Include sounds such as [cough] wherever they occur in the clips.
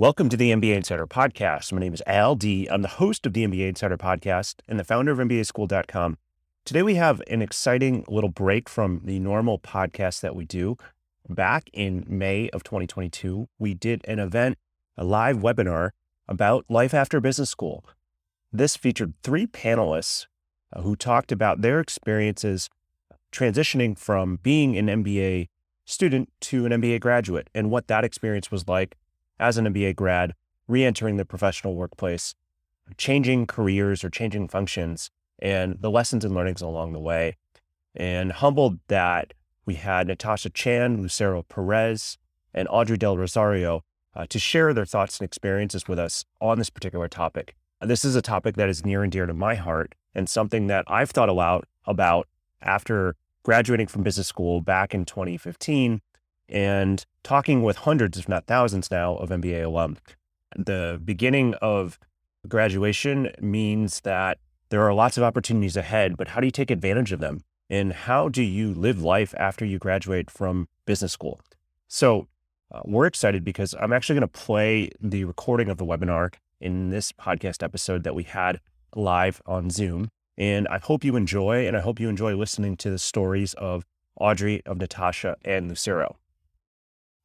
Welcome to the MBA Insider Podcast. My name is Al D. I'm the host of the MBA Insider Podcast and the founder of MBAschool.com. Today, we have an exciting little break from the normal podcast that we do. Back in May of 2022, we did an event, a live webinar about life after business school. This featured three panelists uh, who talked about their experiences transitioning from being an MBA student to an MBA graduate and what that experience was like as an MBA grad, re entering the professional workplace, changing careers or changing functions, and the lessons and learnings along the way. And humbled that we had Natasha Chan, Lucero Perez, and Audrey Del Rosario uh, to share their thoughts and experiences with us on this particular topic. This is a topic that is near and dear to my heart and something that I've thought a lot about after graduating from business school back in 2015 and talking with hundreds, if not thousands now, of MBA alum. The beginning of graduation means that there are lots of opportunities ahead, but how do you take advantage of them? And how do you live life after you graduate from business school? So, uh, we're excited because I'm actually going to play the recording of the webinar in this podcast episode that we had live on Zoom. And I hope you enjoy, and I hope you enjoy listening to the stories of Audrey, of Natasha, and Lucero.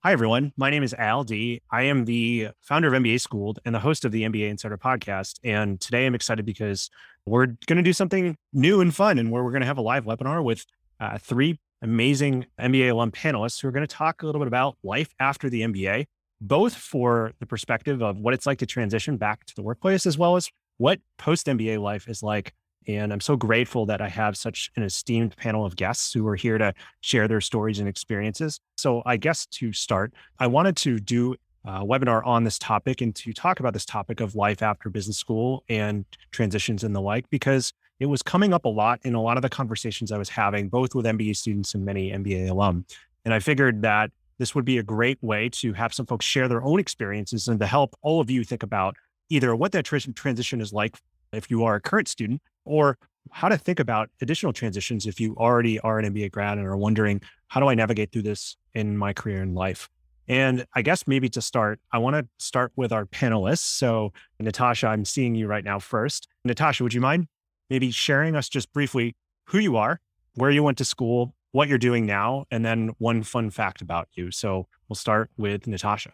Hi, everyone. My name is Al D. I am the founder of MBA Schooled and the host of the MBA Insider podcast. And today I'm excited because we're going to do something new and fun, and where we're going to have a live webinar with uh, three amazing MBA alum panelists who are going to talk a little bit about life after the MBA, both for the perspective of what it's like to transition back to the workplace, as well as what post MBA life is like and I'm so grateful that I have such an esteemed panel of guests who are here to share their stories and experiences. So, I guess to start, I wanted to do a webinar on this topic and to talk about this topic of life after business school and transitions and the like, because it was coming up a lot in a lot of the conversations I was having, both with MBA students and many MBA alum. And I figured that this would be a great way to have some folks share their own experiences and to help all of you think about either what that transition is like if you are a current student or how to think about additional transitions if you already are an MBA grad and are wondering, how do I navigate through this in my career and life? And I guess maybe to start, I want to start with our panelists. So, Natasha, I'm seeing you right now first. Natasha, would you mind maybe sharing us just briefly who you are, where you went to school, what you're doing now, and then one fun fact about you? So, we'll start with Natasha.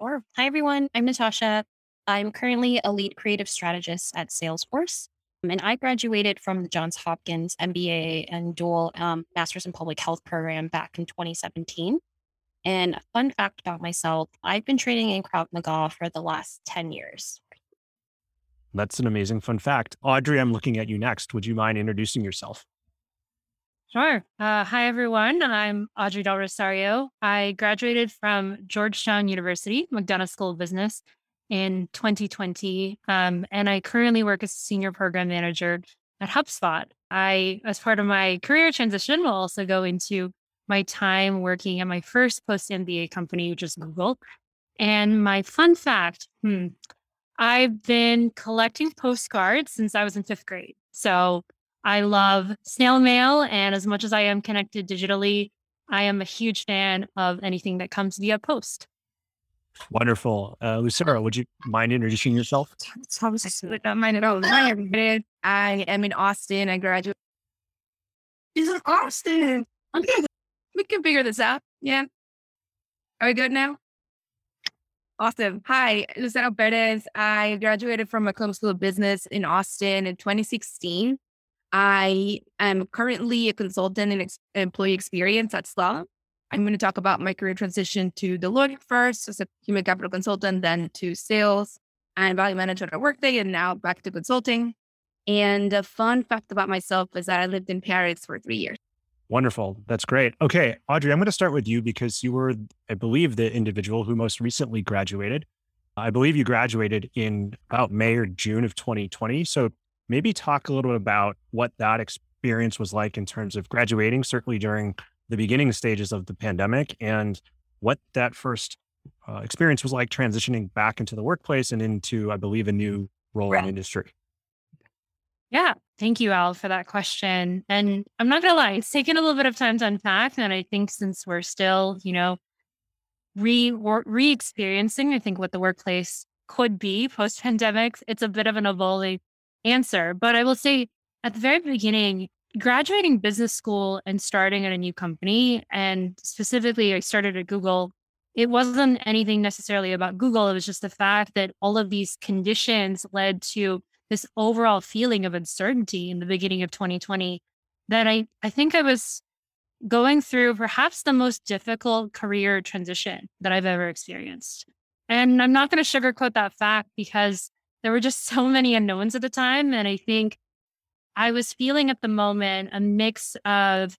Sure. Hi, everyone. I'm Natasha. I'm currently a lead creative strategist at Salesforce. And I graduated from the Johns Hopkins MBA and dual um, Master's in Public Health program back in 2017. And a fun fact about myself, I've been training in Krav Maga for the last 10 years. That's an amazing fun fact. Audrey, I'm looking at you next. Would you mind introducing yourself? Sure. Uh, hi, everyone. I'm Audrey Del Rosario. I graduated from Georgetown University, McDonough School of Business in 2020. Um, and I currently work as a senior program manager at HubSpot. I, as part of my career transition, will also go into my time working at my first post MBA company, which is Google. And my fun fact hmm, I've been collecting postcards since I was in fifth grade. So I love snail mail. And as much as I am connected digitally, I am a huge fan of anything that comes via post. Wonderful. Uh, Lucero, would you mind introducing yourself? I don't mind at all. Hi, everybody. I am in Austin. I graduated. He's in Austin. Okay. We can figure this out. Yeah. Are we good now? Awesome. Hi, Lucero Perez. I graduated from McCombs School of Business in Austin in 2016. I am currently a consultant in ex- employee experience at Slalom. I'm going to talk about my career transition to Deloitte first as a human capital consultant, then to sales and value management at Workday, and now back to consulting. And a fun fact about myself is that I lived in Paris for three years. Wonderful. That's great. Okay, Audrey, I'm going to start with you because you were, I believe, the individual who most recently graduated. I believe you graduated in about May or June of 2020. So maybe talk a little bit about what that experience was like in terms of graduating, certainly during the beginning stages of the pandemic, and what that first uh, experience was like transitioning back into the workplace and into, I believe, a new role in industry. Yeah. Thank you, Al, for that question. And I'm not going to lie, it's taken a little bit of time to unpack. And I think since we're still, you know, re re experiencing, I think what the workplace could be post pandemic, it's a bit of an evolving answer. But I will say at the very beginning, graduating business school and starting at a new company, and specifically, I started at Google. It wasn't anything necessarily about Google. It was just the fact that all of these conditions led to this overall feeling of uncertainty in the beginning of 2020 that I, I think I was going through perhaps the most difficult career transition that I've ever experienced. And I'm not going to sugarcoat that fact because there were just so many unknowns at the time. And I think I was feeling at the moment a mix of,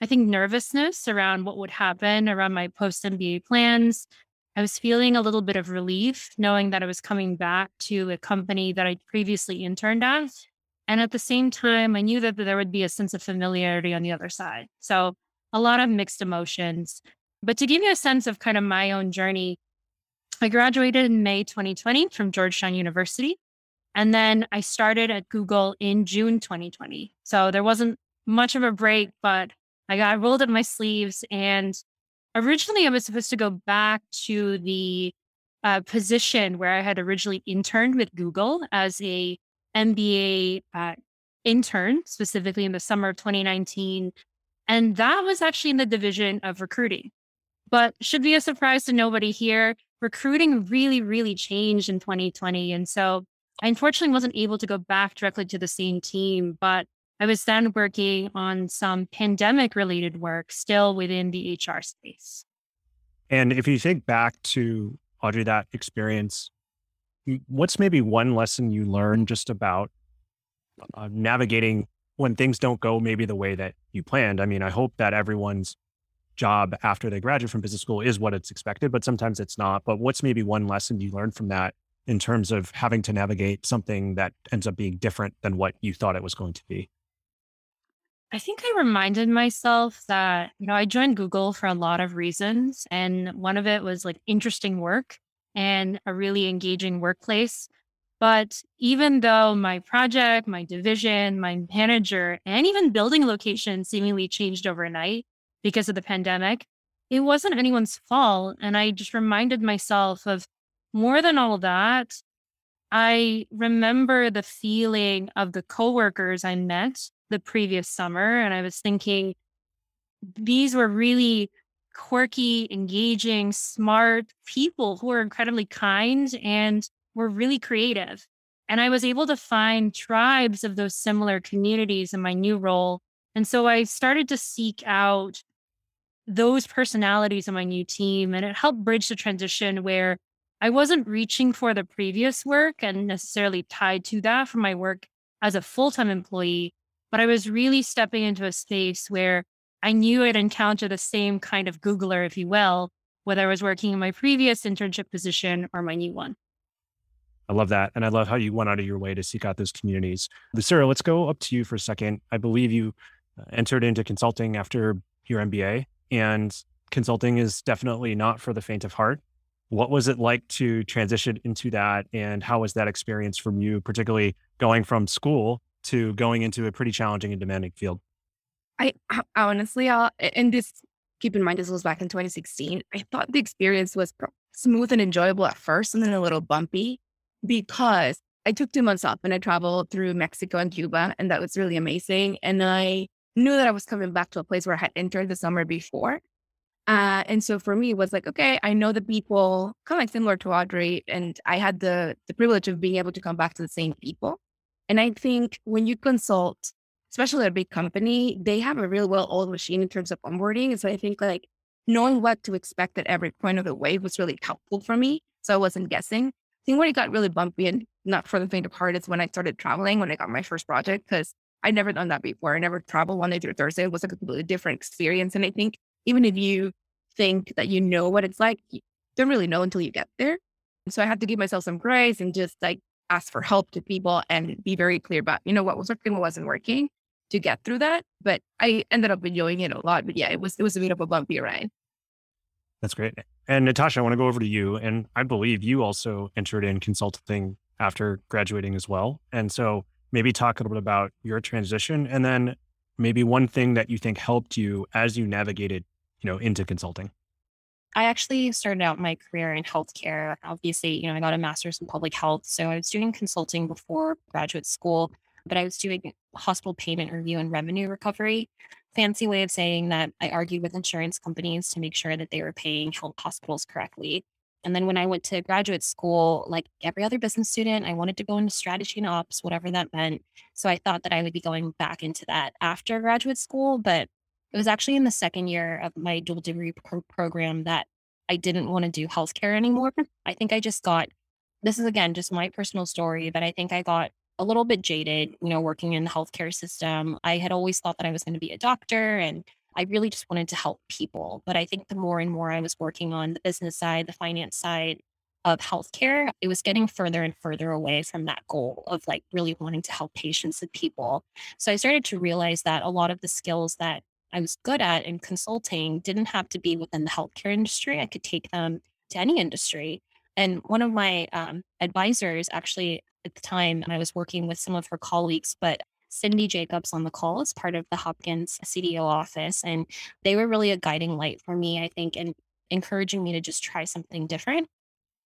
I think, nervousness around what would happen around my post MBA plans, I was feeling a little bit of relief knowing that I was coming back to a company that I previously interned at. And at the same time, I knew that there would be a sense of familiarity on the other side. So a lot of mixed emotions. But to give you a sense of kind of my own journey, I graduated in May 2020 from Georgetown University. And then I started at Google in June 2020. So there wasn't much of a break, but I got rolled up my sleeves and originally I was supposed to go back to the uh, position where I had originally interned with Google as a MBA uh, intern, specifically in the summer of 2019. And that was actually in the division of recruiting. But should be a surprise to nobody here. Recruiting really, really changed in 2020. And so I unfortunately wasn't able to go back directly to the same team, but I was then working on some pandemic related work still within the HR space. And if you think back to Audrey, that experience, what's maybe one lesson you learned just about uh, navigating when things don't go maybe the way that you planned? I mean, I hope that everyone's job after they graduate from business school is what it's expected, but sometimes it's not. But what's maybe one lesson you learned from that in terms of having to navigate something that ends up being different than what you thought it was going to be? I think I reminded myself that, you know, I joined Google for a lot of reasons. And one of it was like interesting work and a really engaging workplace. But even though my project, my division, my manager, and even building location seemingly changed overnight because of the pandemic, it wasn't anyone's fault. And I just reminded myself of more than all that, I remember the feeling of the coworkers I met the previous summer. And I was thinking these were really quirky, engaging, smart people who were incredibly kind and were really creative. And I was able to find tribes of those similar communities in my new role. And so I started to seek out those personalities in my new team. And it helped bridge the transition where I wasn't reaching for the previous work and necessarily tied to that for my work as a full time employee, but I was really stepping into a space where I knew I'd encounter the same kind of Googler, if you will, whether I was working in my previous internship position or my new one. I love that. And I love how you went out of your way to seek out those communities. Lucero, let's go up to you for a second. I believe you uh, entered into consulting after your MBA, and consulting is definitely not for the faint of heart. What was it like to transition into that? And how was that experience from you, particularly going from school to going into a pretty challenging and demanding field? I, honestly, uh, I'll, and this, keep in mind, this was back in 2016. I thought the experience was smooth and enjoyable at first and then a little bumpy because I took two months off and I traveled through Mexico and Cuba, and that was really amazing. And I knew that I was coming back to a place where I had entered the summer before. Uh, and so for me, it was like, okay, I know the people kind of like similar to Audrey, and I had the the privilege of being able to come back to the same people. And I think when you consult, especially a big company, they have a real well oiled machine in terms of onboarding. And so I think like knowing what to expect at every point of the way was really helpful for me. So I wasn't guessing. I think when it got really bumpy and not for the faint of heart is when I started traveling, when I got my first project, because I'd never done that before. I never traveled Monday through Thursday. It was like a completely different experience. And I think even if you think that you know what it's like, you don't really know until you get there. So I had to give myself some grace and just like ask for help to people and be very clear about, you know, what was working, what wasn't working to get through that. But I ended up enjoying it a lot. But yeah, it was it was a bit of a bumpy ride. That's great. And Natasha, I want to go over to you. And I believe you also entered in consulting after graduating as well. And so maybe talk a little bit about your transition and then maybe one thing that you think helped you as you navigated, you know, into consulting. I actually started out my career in healthcare. Obviously, you know, I got a master's in public health. So I was doing consulting before graduate school, but I was doing hospital payment review and revenue recovery. Fancy way of saying that I argued with insurance companies to make sure that they were paying health hospitals correctly. And then when I went to graduate school, like every other business student, I wanted to go into strategy and ops, whatever that meant. So I thought that I would be going back into that after graduate school. But it was actually in the second year of my dual degree pro- program that I didn't want to do healthcare anymore. I think I just got this is again just my personal story, but I think I got a little bit jaded, you know, working in the healthcare system. I had always thought that I was going to be a doctor and I really just wanted to help people. But I think the more and more I was working on the business side, the finance side of healthcare, it was getting further and further away from that goal of like really wanting to help patients and people. So I started to realize that a lot of the skills that I was good at in consulting didn't have to be within the healthcare industry. I could take them to any industry. And one of my um, advisors, actually, at the time, I was working with some of her colleagues, but Cindy Jacobs on the call as part of the Hopkins CDO office. And they were really a guiding light for me, I think, and encouraging me to just try something different.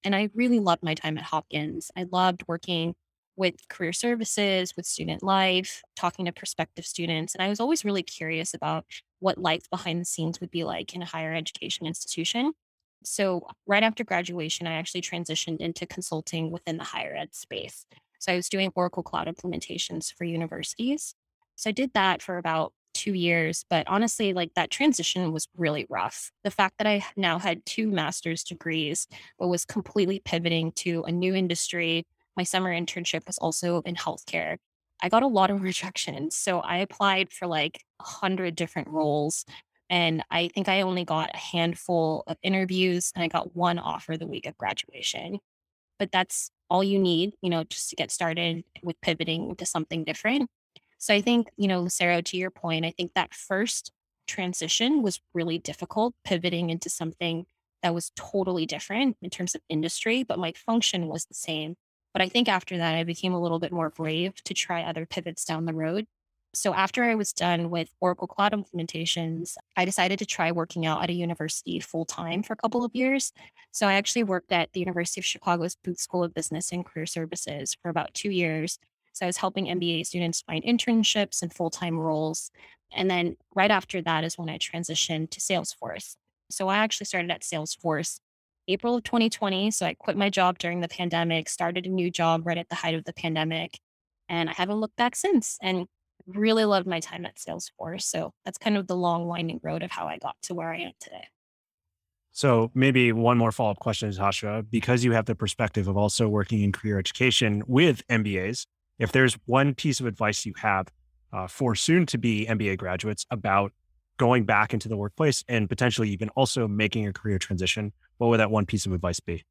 And I really loved my time at Hopkins. I loved working with career services, with student life, talking to prospective students. And I was always really curious about what life behind the scenes would be like in a higher education institution. So, right after graduation, I actually transitioned into consulting within the higher ed space. So I was doing Oracle Cloud implementations for universities. So I did that for about two years. But honestly, like that transition was really rough. The fact that I now had two master's degrees, but was completely pivoting to a new industry. My summer internship was also in healthcare. I got a lot of [laughs] rejections. So I applied for like a hundred different roles. And I think I only got a handful of interviews and I got one offer the week of graduation. But that's all you need, you know, just to get started with pivoting to something different. So I think, you know, Lucero, to your point, I think that first transition was really difficult, pivoting into something that was totally different in terms of industry, but my function was the same. But I think after that, I became a little bit more brave to try other pivots down the road so after I was done with Oracle Cloud implementations, I decided to try working out at a university full time for a couple of years. So I actually worked at the University of Chicago's Booth School of Business and Career Services for about two years. So I was helping MBA students find internships and full time roles. And then right after that is when I transitioned to Salesforce. So I actually started at Salesforce April of 2020. So I quit my job during the pandemic, started a new job right at the height of the pandemic, and I haven't looked back since. And really loved my time at Salesforce. So that's kind of the long winding road of how I got to where I am today. So maybe one more follow up question, Tasha, because you have the perspective of also working in career education with MBAs. If there's one piece of advice you have uh, for soon to be MBA graduates about going back into the workplace and potentially even also making a career transition, what would that one piece of advice be?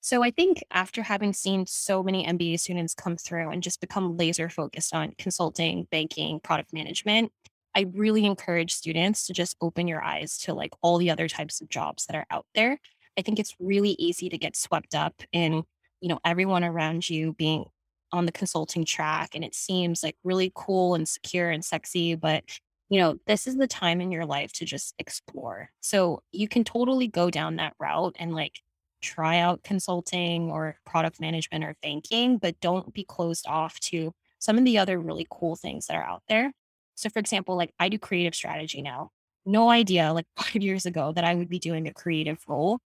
So I think after having seen so many MBA students come through and just become laser focused on consulting, banking, product management, I really encourage students to just open your eyes to like all the other types of jobs that are out there. I think it's really easy to get swept up in, you know, everyone around you being on the consulting track and it seems like really cool and secure and sexy, but you know, this is the time in your life to just explore. So you can totally go down that route and like try out consulting or product management or banking, but don't be closed off to some of the other really cool things that are out there. So, for example, like I do creative strategy now. No idea, like [laughs] five years ago, that I would be doing a creative role.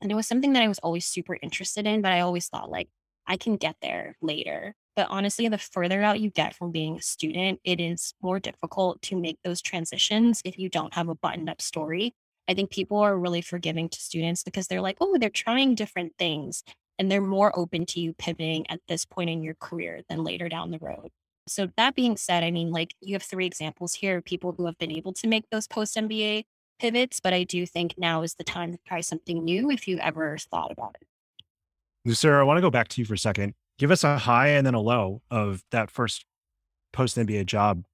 And it was something that I was always super interested in, but I always thought, like, I can get there later. But honestly, the further out you get from being a student, it is more difficult to make those transitions if you don't have a buttoned up story I think people are really forgiving to students because they're like, oh, they're trying different things and they're more open to you pivoting at this point in your career than later down the road. So, that being said, I mean, like you have three examples here of people who have been able to make those post MBA pivots, but I do think now is the time to try something new if you ever thought about it. Lucero, I want to go back to you for a second. Give us a high and then a low of that first post MBA job.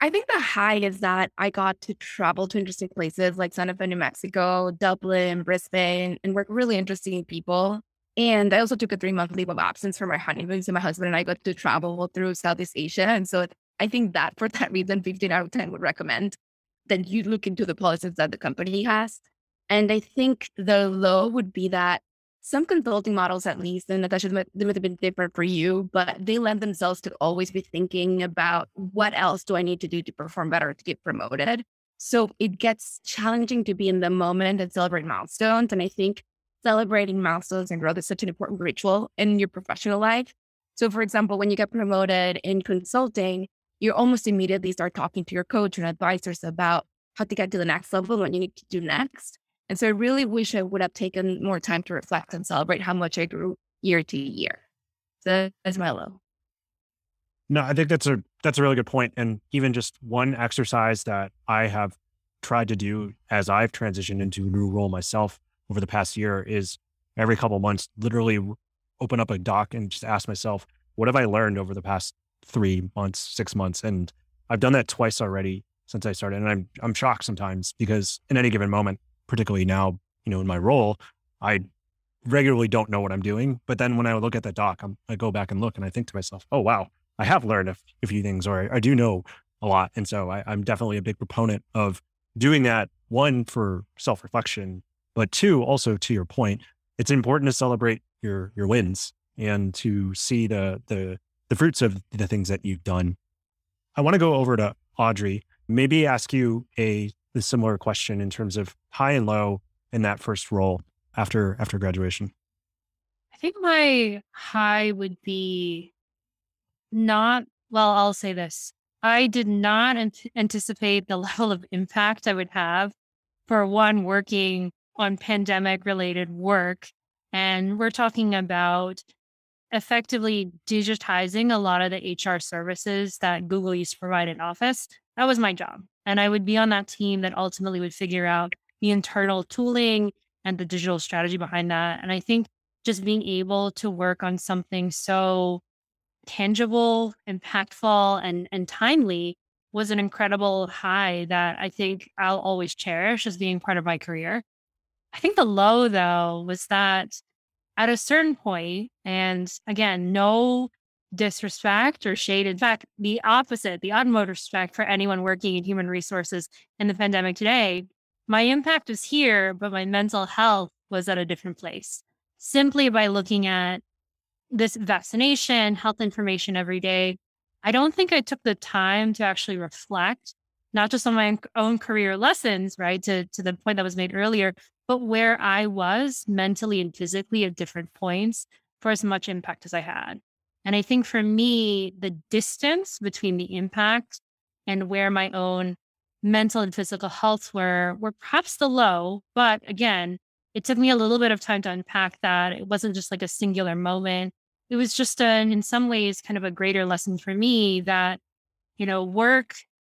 I think the high is that I got to travel to interesting places like Santa Fe, New Mexico, Dublin, Brisbane, and work really interesting people. And I also took a three month leave of absence for my honeymoon. So my husband and I got to travel through Southeast Asia. And so I think that for that reason, 15 out of 10 would recommend that you look into the policies that the company has. And I think the low would be that some consulting models, at least, and Natasha, they might have been different for you, but they lend themselves to always be thinking about what else do I need to do to perform better to get promoted. So it gets challenging to be in the moment and celebrate milestones. And I think celebrating milestones and growth is such an important ritual in your professional life. So, for example, when you get promoted in consulting, you almost immediately start talking to your coach and advisors about how to get to the next level what you need to do next. And so I really wish I would have taken more time to reflect and celebrate how much I grew year to year. So that's my low. No, I think that's a that's a really good point. And even just one exercise that I have tried to do as I've transitioned into a new role myself over the past year is every couple months, literally open up a doc and just ask myself, what have I learned over the past three months, six months? And I've done that twice already since I started. And I'm I'm shocked sometimes because in any given moment, particularly now, you know, in my role, I regularly don't know what I'm doing. But then when I look at that doc, I'm, i go back and look and I think to myself, oh, wow, I have learned a, a few things or I, I, do know a lot. And so I, I'm definitely a big proponent of doing that. One, for self reflection, but two, also to your point, it's important to celebrate your your wins and to see the the the fruits of the things that you've done. I want to go over to Audrey, maybe ask you a the similar question in terms of high and low in that first role after after graduation? I think my high would be not well, I'll say this. I did not ant- anticipate the [laughs] level of impact I would have for one working on pandemic related work. And we're talking about effectively digitizing a lot of the HR services that Google used to provide in Office. That was my job. And I would be on that team that ultimately would figure out the internal tooling and the digital strategy behind that. And I think just being able to work on something so tangible, impactful, and, and timely was an incredible high that I think I'll always cherish as being part of my career. I think the low, though, was that at a certain point, and again, no disrespect or shade. In fact, the opposite, the utmost respect for anyone working in human resources in the pandemic today. My impact was here, but my mental health was at a different place. Simply by looking at this vaccination, health information every day, I don't think I took the time to actually reflect, not just on my own career lessons, right? To, to the point that was made earlier, but where I was mentally and physically at different points for as much impact as I had. And I think for me, the distance between the impact and where my own mental and physical health were were perhaps the low. But again, it took me a little bit of time to unpack that. It wasn't just like a singular moment. It was just an, in some ways, kind of a greater lesson for me that, you know, work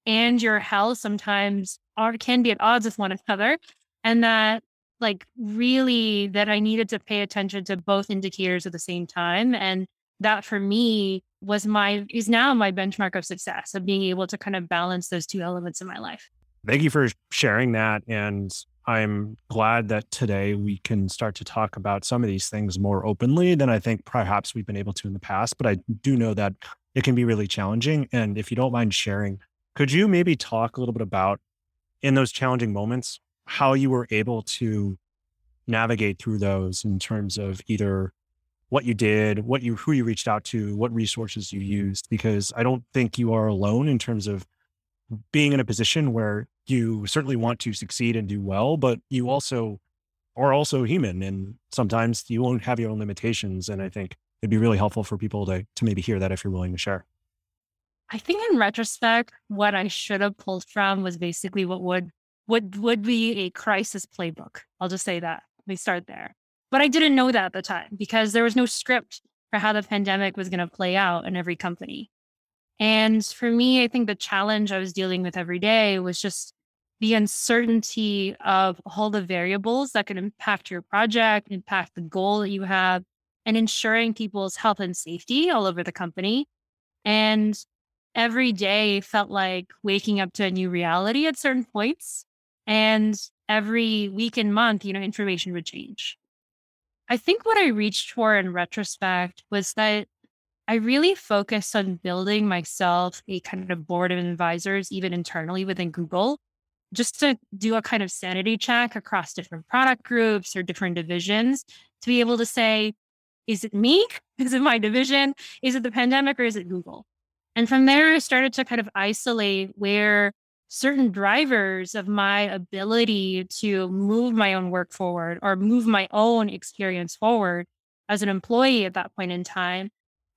and your health sometimes are can be at odds with one another. And that like really that I needed to pay attention to both indicators at the same time. And that for me was my is now my benchmark of success of being able to kind of balance those two elements in my life. Thank you for sharing that. And I'm glad that today we can start to talk about some of these things more openly than I think perhaps we've been able to in the past. But I do know that it can be really challenging. And if you don't mind sharing, could you maybe talk a little bit about in those challenging moments, how you were able to navigate through those in terms of either what you did, what you who you reached out to, what resources you used, because I don't think you are alone in terms of being in a position where you certainly want to succeed and do well, but you also are also human and sometimes you won't have your own limitations. And I think it'd be really helpful for people to to maybe hear that if you're willing to share. I think in retrospect, what I should have pulled from was basically what would would would be a crisis playbook. I'll just say that. Me start there. But I didn't know that at the time because there was no script for how the pandemic was going to play out in every company. And for me, I think the challenge I was dealing with every day was just the uncertainty of all the variables that can impact your project, impact the goal that you have, and ensuring people's health and safety all over the company. And every day felt like waking up to a new reality at certain points. And every week and month, you know, information would change. I think what I reached for in retrospect was that I really focused on building myself a kind of board of advisors, even internally within Google, just to do a kind of sanity check across different product groups or different divisions to be able to say, is it me? [laughs] Is it my division? Is it the pandemic or is it Google? And from there, I started to kind of isolate where certain drivers of my ability to move my own work forward or move my own experience forward as an employee at that point in time.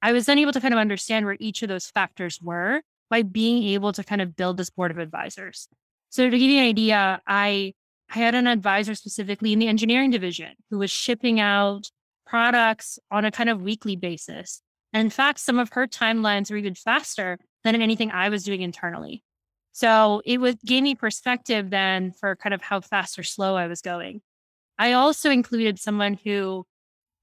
I was then able to kind of understand where each of those factors were by being able to kind of build this board of advisors. So to give you an idea, I I had an advisor specifically in the engineering division who was shipping out products on a kind of weekly basis. And in fact, some of her timelines were even faster than anything I was doing internally. So it was gave me perspective then for kind of how fast or slow I was going. I also included someone who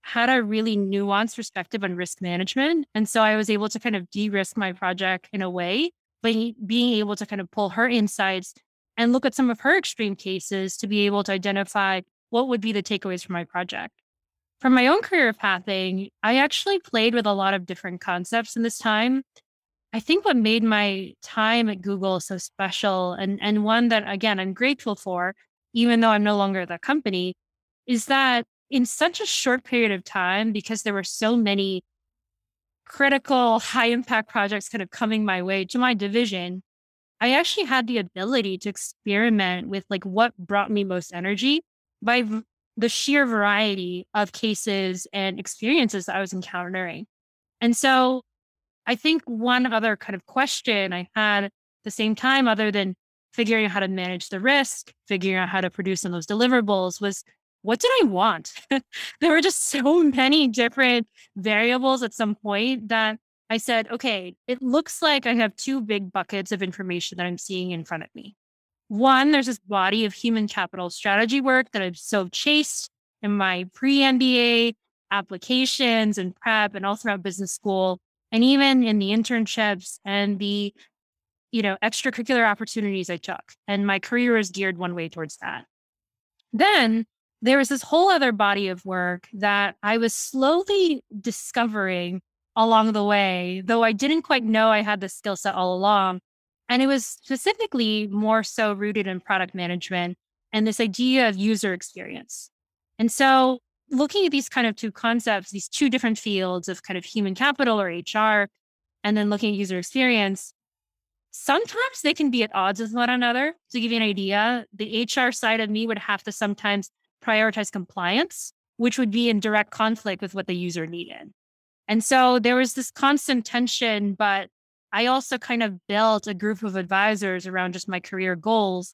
had a really nuanced perspective on risk management. And so I was able to kind of de risk my project in a way, but being able to kind of pull her insights and look at some of her extreme cases to be able to identify what would be the takeaways from my project. From my own career pathing, I actually played with a lot of different concepts in this time. I think what made my time at Google so special and, and one that, again, I'm grateful for, even though I'm no longer at that company, is that in such a short period of time, because there were so many critical, high impact projects kind of coming my way to my division, I actually had the ability to experiment with like what brought me most energy by v- the sheer variety of cases and experiences that I was encountering. And so I think one other kind of question I had at the same time, other than figuring out how to manage the risk, figuring out how to produce some of those deliverables, was what did I want? [laughs] there were just so many different variables at some point that I said, okay, it looks like I have two big buckets of information that I'm seeing in front of me. One, there's this body of human capital strategy work that I've so chased in my pre MBA applications and prep and all throughout business school, and even in the internships and the you know extracurricular opportunities I took. And my career is geared one way towards that. Then there was this whole other body of work that I was slowly discovering along the way, though I didn't quite know I had the skill set all along. And it was specifically more so rooted in product management and this idea of user experience. And so, looking at these kind of two concepts, these two different fields of kind of human capital or HR, and then looking at user experience, sometimes they can be at odds with one another. To give you an idea, the HR side of me would have to sometimes prioritize compliance, which would be in direct conflict with what the user needed. And so there was this constant tension, but I also kind of built a group of advisors around just my career goals.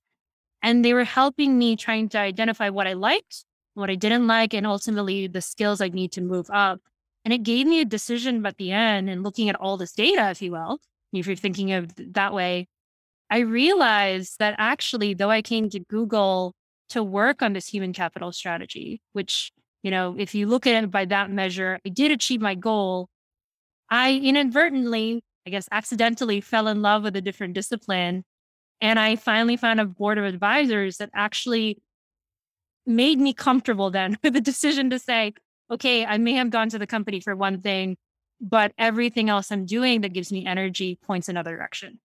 And they were helping me trying to identify what I liked, what I didn't like, and ultimately the skills I need to move up. And it gave me a decision at the end and looking at all this data, if you will, if you're thinking of that way, I realized that actually, though I came to Google to work on this human capital strategy, which you know, if you look at it by that measure, I did achieve my goal. I inadvertently, I guess accidentally fell in love with a different discipline. And I finally found a board of advisors that actually made me comfortable then [laughs] with the decision to say, okay, I may have gone to the company for one thing, but everything else I'm doing that gives me energy points another direction.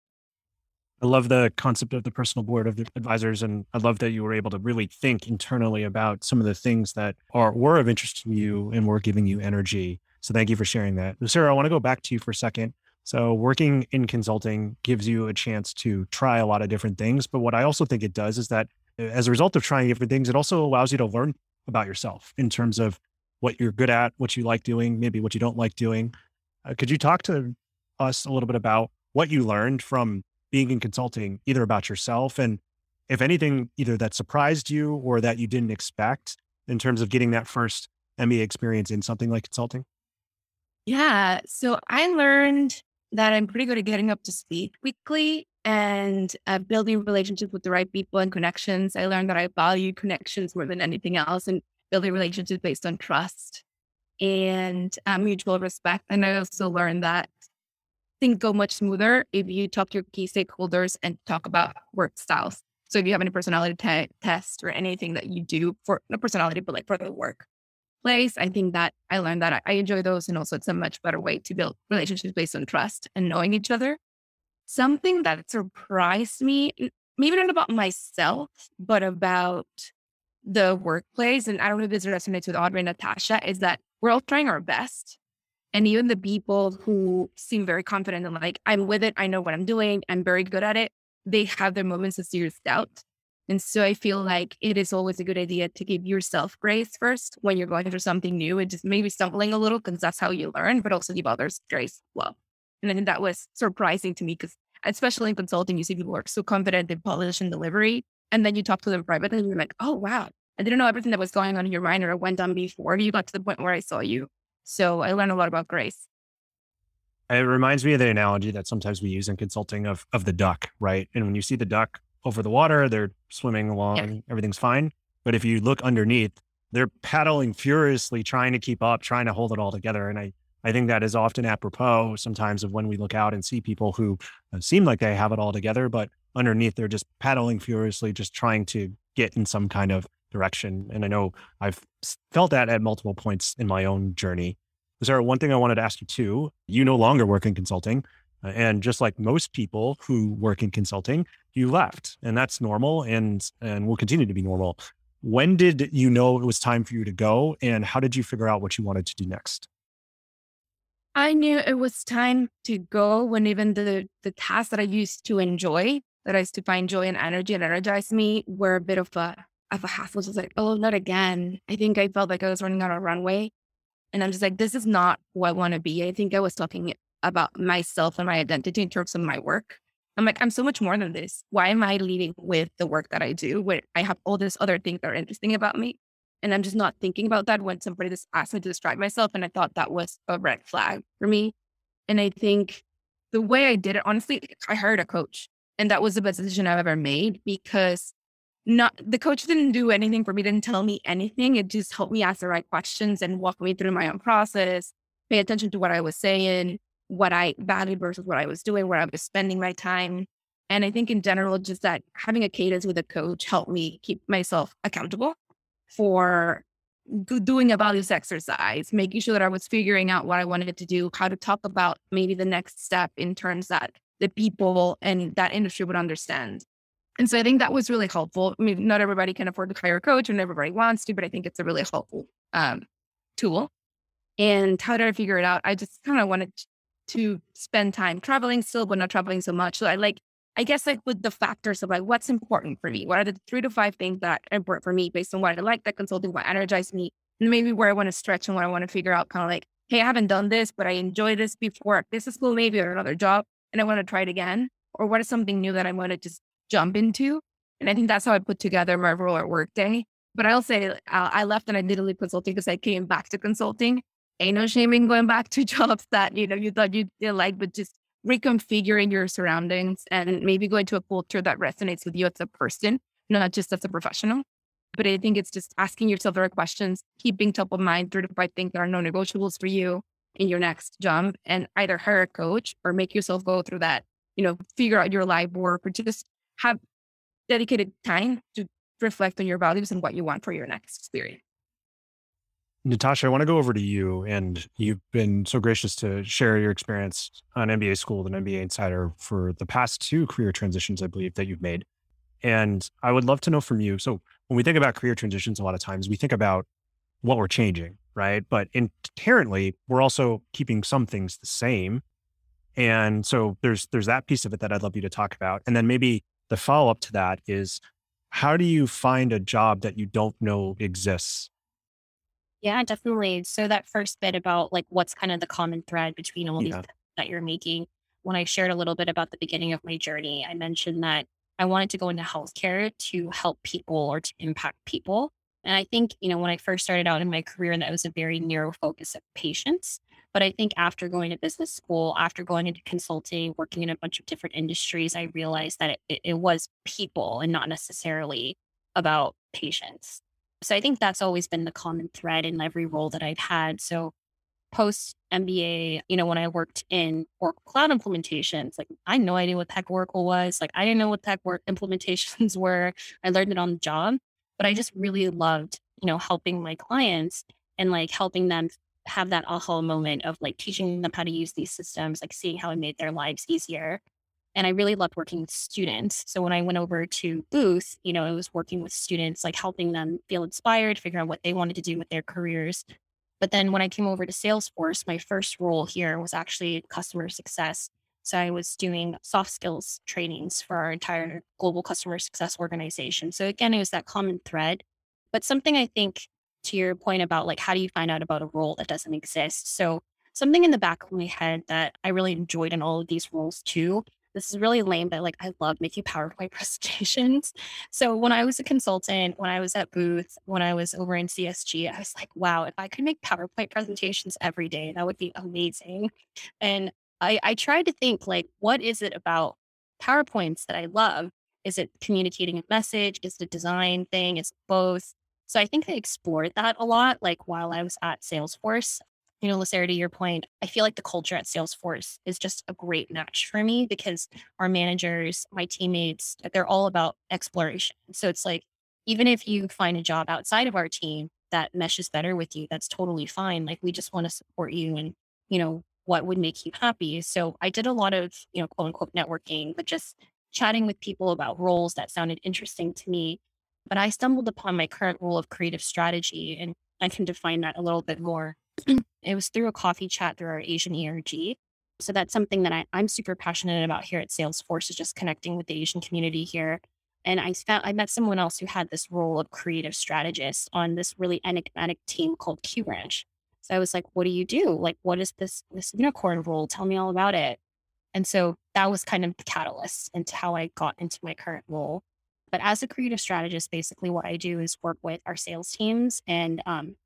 I love the concept of the personal board of advisors, and I love that you were able to really think internally about some of the things that are were of interest to you and were giving you energy. So thank you for sharing that, Sarah. I want to go back to you for a second. So working in consulting gives you a chance to try a lot of different things, but what I also think it does is that as a result of trying different things, it also allows you to learn about yourself in terms of what you're good at, what you like doing, maybe what you don't like doing. Uh, could you talk to us a little bit about what you learned from being in consulting, either about yourself and if anything, either that surprised you or that you didn't expect in terms of getting that first MBA experience in something like consulting? Yeah. So I learned that I'm pretty good at getting up to speed quickly and uh, building relationships with the right people and connections. I learned that I value connections more than anything else and building relationships based on trust and uh, mutual respect. And I also learned that things go much smoother if you talk to your key stakeholders and talk about work styles. So if you have any personality te- test or anything that you do for not personality, but like for the work place, I think that I learned that I, I enjoy those. And also it's a much better way to build relationships based on trust and knowing each other. Something that surprised me, maybe not about myself, but about the workplace. And I don't know if this resonates with Audrey and Natasha, is that we're all trying our best. And even the people who seem very confident and like, I'm with it, I know what I'm doing, I'm very good at it, they have their moments of serious doubt. And so I feel like it is always a good idea to give yourself grace first when you're going through something new and just maybe stumbling a little because that's how you learn, but also give others grace well. And I think that was surprising to me because especially in consulting, you see people are so confident in polish and delivery. And then you talk to them privately and you're like, oh wow, I didn't know everything that was going on in your mind or went on before you got to the point where I saw you. So I learned a lot about grace. It reminds me of the analogy that sometimes we use in consulting of of the duck, right? And when you see the duck over the water, they're swimming along, yeah. everything's fine. But if you look underneath, they're paddling furiously, trying to keep up, trying to hold it all together. And I I think that is often apropos sometimes of when we look out and see people who uh, seem like they have it all together, but underneath they're just paddling furiously, just trying to get in some kind of direction. And I know I've felt that at multiple points in my own journey. Sarah, one thing I wanted to ask you too, you no longer work in consulting. Uh, and just like most people who work in consulting, you left and that's normal and, and will continue to be normal. When did you know it was time for you to go? And how did you figure out what you wanted to do next? I knew it was time to go when even the, the tasks that I used to enjoy, that I used to find joy and energy and energize me, were a bit of a of a hassle. Just like, oh, not again. I think I felt like I was running on a runway. And I'm just like, this is not who I want to be. I think I was talking about myself and my identity in terms of my work. I'm like, I'm so much more than this. Why am I leading with the work that I do when I have all these other things that are interesting about me? And I'm just not thinking about that when somebody just asked me to describe myself. And I thought that was a red flag for me. And I think the way I did it, honestly, I hired a coach. And that was the best decision I've ever made because not the coach didn't do anything for me, didn't tell me anything. It just helped me ask the right questions and walk me through my own process, pay attention to what I was saying, what I valued versus what I was doing, where I was spending my time. And I think in general, just that having a cadence with a coach helped me keep myself accountable for doing a values exercise, making sure that I was figuring out what I wanted to do, how to talk about maybe the next step in terms that the people and that industry would understand. And so I think that was really helpful. I mean, not everybody can afford to hire a coach and everybody wants to, but I think it's a really helpful um, tool. And how did I figure it out? I just kind of wanted to spend time traveling still, but not traveling so much. So I like, I guess like with the factors of like what's important for me, what are the three to five things that are important for me based on what I like that consulting, what energizes me, and maybe where I want to stretch and what I want to figure out, kind of like, hey, I haven't done this, but I enjoyed this before. This is cool, maybe or another job, and I want to try it again. Or what is something new that I want to just jump into. And I think that's how I put together my role at Workday. But I'll say uh, I left and I didn't leave consulting because I came back to consulting. Ain't no shame in going back to [laughs] jobs that, you know, you thought you did like, but just reconfiguring your surroundings and maybe going to a culture that resonates with you as a person, not just as a professional. But I think it's just asking yourself the right questions, keeping top of mind three to five things that are non negotiables for you in your next jump, and either hire a coach or make yourself go through that, you know, figure out your life work or just have dedicated time to reflect on your values and what you want for your next experience. Natasha, I want to go over to you. And you've been so gracious to share your experience on MBA School and MBA Insider for the past two career transitions, I believe, that you've made. And I would love to know from you. So, when we think about career transitions, a lot of times we think about what we're changing, right? But inherently, we're also keeping some things the same. And so there's there's that piece of it that I'd love you to talk about. And then maybe the follow up to that is how do you find a job that you don't know exists? Yeah, definitely. So that first bit about like what's kind of the common thread between all these yeah. that you're making. When I shared a little bit about the beginning of my journey, I mentioned that I wanted to go into healthcare to help people or to impact people. And I think, you know, when I first started out in my career, that was a very narrow focus of patients. But I think after going to business school, after going into consulting, working in a bunch of different industries, I realized that it, it was people and not necessarily about patients. So I think that's always been the common thread in every role that I've had. So post MBA, you know, when I worked in Oracle Cloud implementations, like I had no idea what heck Oracle was. Like I didn't know what heck work [laughs] implementations were. I learned it on the job, but I just really loved, you know, helping my clients and like helping them have that aha moment of like teaching them how to use these systems, like seeing how it made their lives easier. And I really loved working with students. So when I went over to Booth, you know, I was working with students, like helping them feel inspired, figure out what they wanted to do with their careers. But then when I came over to Salesforce, my first role here was actually customer success. So I was doing soft skills trainings for our entire global customer success organization. So again, it was that common thread. But something I think to your point about like how do you find out about a role that doesn't exist? So something in the back of my head that I really enjoyed in all of these roles too this is really lame, but like I love making PowerPoint [laughs] presentations. So when I was a consultant, when I was at Booth, when I was over in CSG, I was like, wow, if I could make PowerPoint presentations every day, that would be amazing. And I, I tried to think like, what is it about PowerPoints that I love? Is it communicating a message? Is it a design thing? Is both? So I think I explored that a lot, like while I was at Salesforce you know, Lucero, to your point, I feel like the culture at Salesforce is just a great match for me because our managers, my teammates, they're all about exploration. So it's like, even if you find a job outside of our team that meshes better with you, that's totally fine. Like, we just want to support you and, you know, what would make you happy. So I did a lot of, you know, quote unquote networking, but just chatting with people about roles that sounded interesting to me. But I stumbled upon my current role of creative strategy, and I can define that a little bit more [clears throat] it was through a coffee chat through our Asian ERG. So that's something that I, I'm super passionate about here at Salesforce is just connecting with the Asian community here. And I found I met someone else who had this role of creative strategist on this really enigmatic team called Q Branch. So I was like, what do you do? Like, what is this this unicorn role? Tell me all about it. And so that was kind of the catalyst into how I got into my current role. But as a creative strategist, basically what I do is work with our sales teams and um,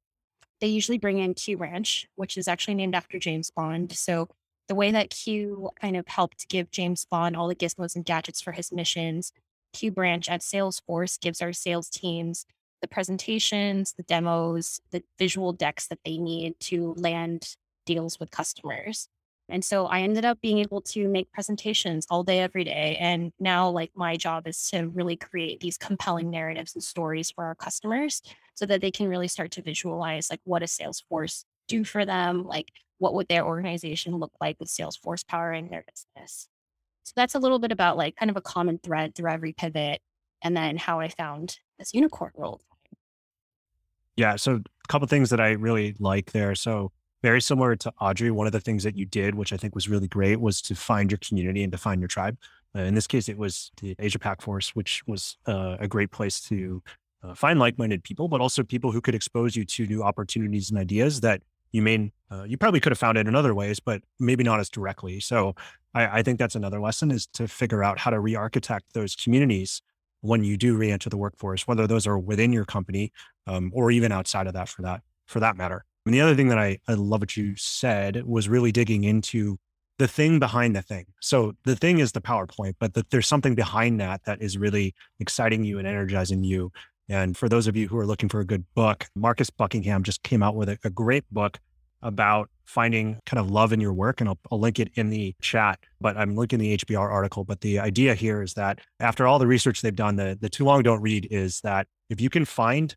they usually bring in Q Branch, which is actually named after James Bond. So the way that Q kind of helped give James Bond all the gizmos and gadgets for his missions, Q Branch at Salesforce gives our sales teams the presentations, the demos, the visual decks that they need to land deals with customers. And so I ended up being able to make presentations all day, every day. And now, like, my job is to really create these compelling narratives and stories for our customers so that they can really start to visualize, like, what does Salesforce do for them? Like, what would their organization look like with Salesforce powering their business? So that's a little bit about like kind of a common thread through every pivot and then how I found this unicorn role. Yeah. So a couple things that I really like there. So very similar to Audrey, one of the things that you did, which I think was really great, was to find your community and to find your tribe. Uh, in this case, it was the Asia Pac Force, which was uh, a great place to uh, find like-minded people, but also people who could expose you to new opportunities and ideas that you may uh, you probably could have found it in other ways, but maybe not as directly. So I, I think that's another lesson is to figure out how to re-architect those communities when you do re-enter the workforce, whether those are within your company um, or even outside of that for that for that matter. And the other thing that I, I love what you said was really digging into the thing behind the thing. So the thing is the PowerPoint, but the, there's something behind that that is really exciting you and energizing you. And for those of you who are looking for a good book, Marcus Buckingham just came out with a, a great book about finding kind of love in your work. And I'll, I'll, link it in the chat, but I'm linking the HBR article. But the idea here is that after all the research they've done, the, the too long don't read is that if you can find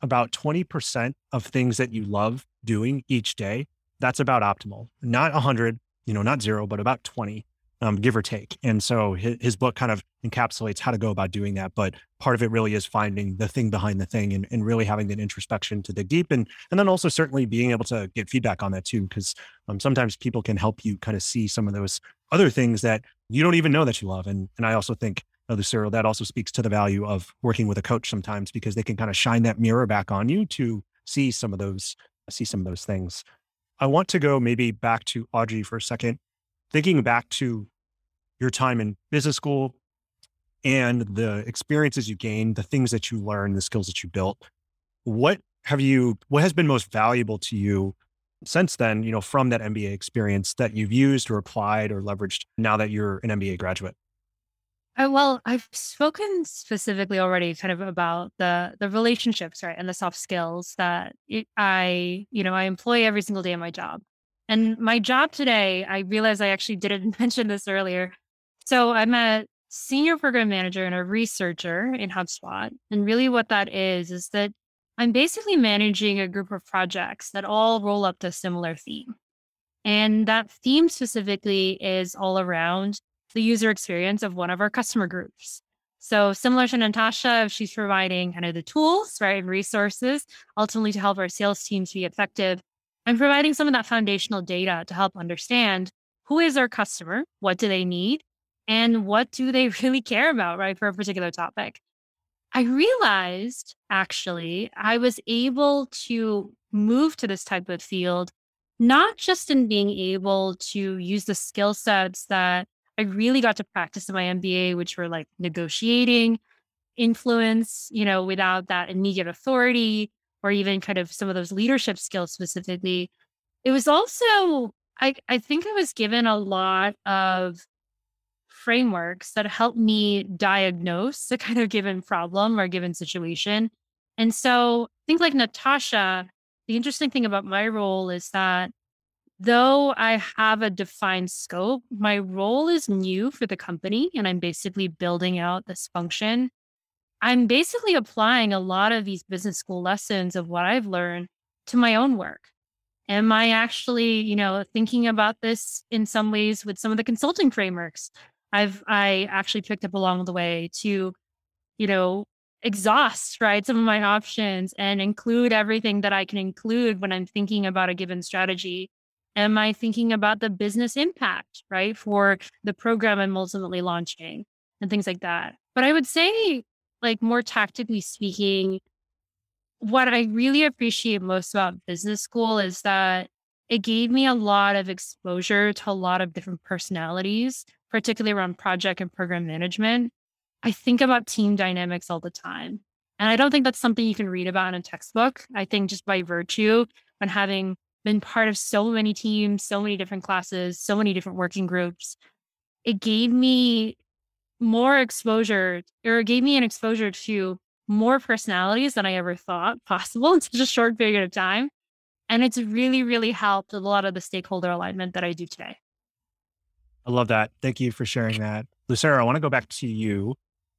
about 20% of things that you love doing each day, that's about optimal. Not 100, you know, not zero, but about 20, um, give or take. And so his, his, book kind of encapsulates how to go about doing that. But part of it really is finding the thing behind the thing and, and really having that introspection to dig deep. And, and then also certainly being able to get feedback on that too, because um, sometimes people can help you kind of see some of those other things that you don't even know that you love. And, and I also think Cyril, that also speaks to the value of working with a coach sometimes because they can kind of shine that mirror back on you to see some of those, see some of those things. I want to go maybe back to Audrey for a second, thinking back to your time in business school and the experiences you gained, the things that you learned, the skills that you built. What have you, what has been most valuable to you since then, you know, from that MBA experience that you've used or applied or leveraged now that you're an MBA graduate? Uh, well, I've spoken specifically already kind of about the the relationships, right, and the soft skills that it, I, you know, I employ every single day in my job. And my job today, I realize I actually didn't [laughs] mention this earlier. So I'm a senior program manager and a researcher in HubSpot. And really what that is is that I'm basically managing a group of projects that all roll up to a similar theme. And that theme specifically is all around the user experience of one of our customer groups. So similar to Natasha, she's providing kind of the tools, right, and resources ultimately to help our sales teams be effective. I'm providing some of that foundational data to help understand who is our customer, what do they need, and what do they [laughs] really care about, right, for a particular topic. I realized actually I was able to move to this type of field, not just in being able to use the skill sets that I really got to practice in my MBA, which were like negotiating, influence, you know, without that immediate authority, or even kind of some of those leadership skills specifically. It was also, I, I think I was given a lot of frameworks that helped me diagnose a kind of given problem or given situation. And so I think like Natasha, the interesting thing about my role is that though I have a defined scope, my role is new for the company and I'm basically building out this function. I'm basically applying a lot of these business school lessons of what I've learned to my own work. Am I actually, you know, thinking about this in some ways with some of the consulting frameworks I've I actually picked up along the way to, you know, exhaust, right, some of my options and include everything that I can include when I'm thinking about a given strategy. Am I thinking about the business impact, right, for the program I'm ultimately launching and things like that? But I would say, like, more tactically speaking, what I really appreciate most about business school is that it gave me a lot of exposure to a lot of different personalities particularly around project and program management, I think about team dynamics all the time. And I don't think that's something you can read about in a textbook. I think just by virtue and having been part of so many teams, so many different classes, so many different working groups, it gave me more exposure or it gave me an exposure to more personalities than I ever thought [laughs] possible in such a short period of time. And it's really, really helped a lot of the stakeholder alignment that I do today. I love that. Thank you for sharing that. Lucero, I want to go back to you.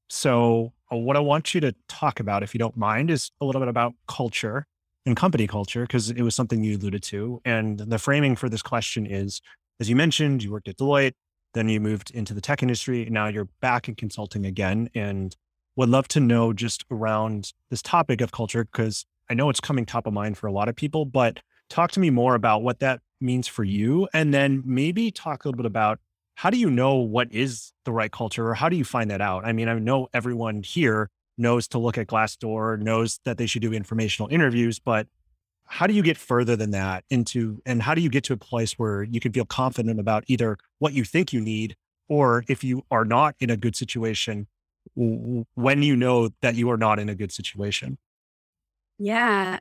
So, uh, what I want you to talk about, if you don't mind, is a little bit about culture and company culture, because it was something you alluded to. And the framing for this question is as you mentioned, you worked at Deloitte, then you moved into the tech industry. Now you're back in consulting again. And would love to know just around this topic of culture, because I know it's coming top of mind for a lot of people, but talk to me more about what that means for you. And then maybe talk a little bit about how do you know what is the right culture or how do you find that out? I mean, I know everyone here knows to look at Glassdoor, knows that they should do informational interviews, but how do you get further than that into and how do you get to a place where you can feel confident about either what you think you need or if you are not in a good situation when you know that you are not in a good situation? Yeah.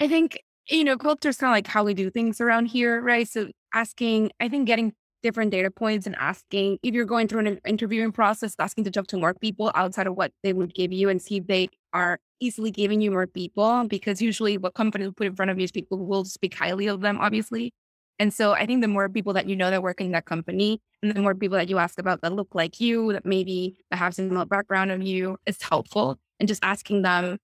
I think you know culture is kind of like how we do things around here right? So asking i think getting different data points and asking if you're going through an interviewing process, asking to talk to more people outside of what they would give you and see if they are easily giving you more people. Because usually what companies put in front of you is people who will speak highly of them, obviously. And so I think the more people that you know that work in that company and the more people that you ask about that look like you, that maybe have similar background of you is helpful. And just asking them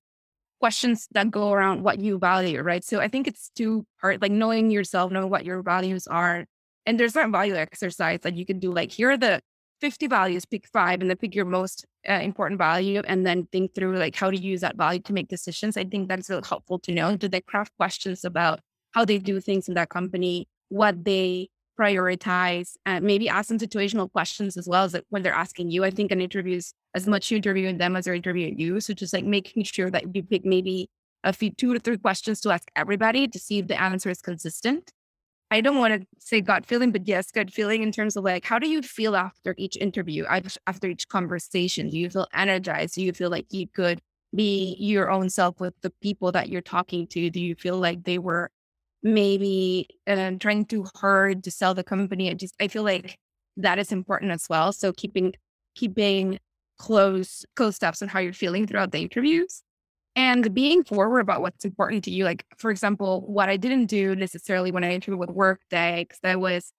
questions that go around what you value, right? So I think it's two part, like knowing yourself, knowing what your values are, and there's not value exercise that you can do. Like here are the 50 values, pick five, and then pick your most uh, important value, and then think through like how to use that value to make decisions. I think that's really helpful to know. Do they craft questions about how they do things in that company, what they prioritize, and maybe ask them situational questions as well as when they're asking you. I think an interview is as much you interviewing them as they're interviewing you. So just like making sure that you pick maybe a few two to three questions to ask everybody to see if the answer is consistent. I don't want to say gut feeling, but yes, gut feeling in terms of like, how do you feel after each interview, after each conversation? Do you feel energized? Do you feel like you could be your own self with the people that you're talking to? Do you feel like they were maybe uh, trying too hard to sell the company. I just I feel like that is important as well. So keeping keeping close close steps on how you're feeling throughout the interviews and being forward about what's important to you. Like for example, what I didn't do necessarily when I interviewed with Workday, because I was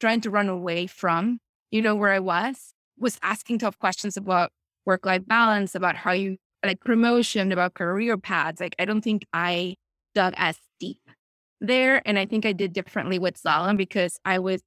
trying to run away from, you know, where I was, was asking tough questions about work life balance, about how you like promotion, about career paths. Like I don't think I dug as deep there. And I think I did differently with Slalom because I was